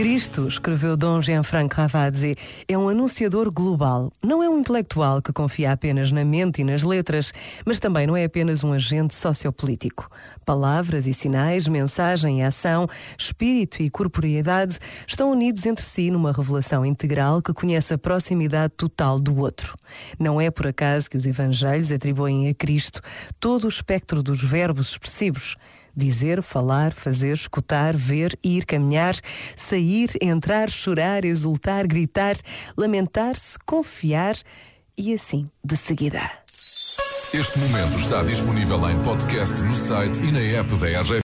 Cristo, escreveu Dom Gianfranco Ravazzi, é um anunciador global. Não é um intelectual que confia apenas na mente e nas letras, mas também não é apenas um agente sociopolítico. Palavras e sinais, mensagem e ação, espírito e corporeidade estão unidos entre si numa revelação integral que conhece a proximidade total do outro. Não é por acaso que os evangelhos atribuem a Cristo todo o espectro dos verbos expressivos dizer, falar, fazer, escutar, ver, ir, caminhar, sair, entrar, chorar, exultar, gritar, lamentar-se, confiar e assim de seguida. Este momento está disponível em podcast no site e na app da RGF.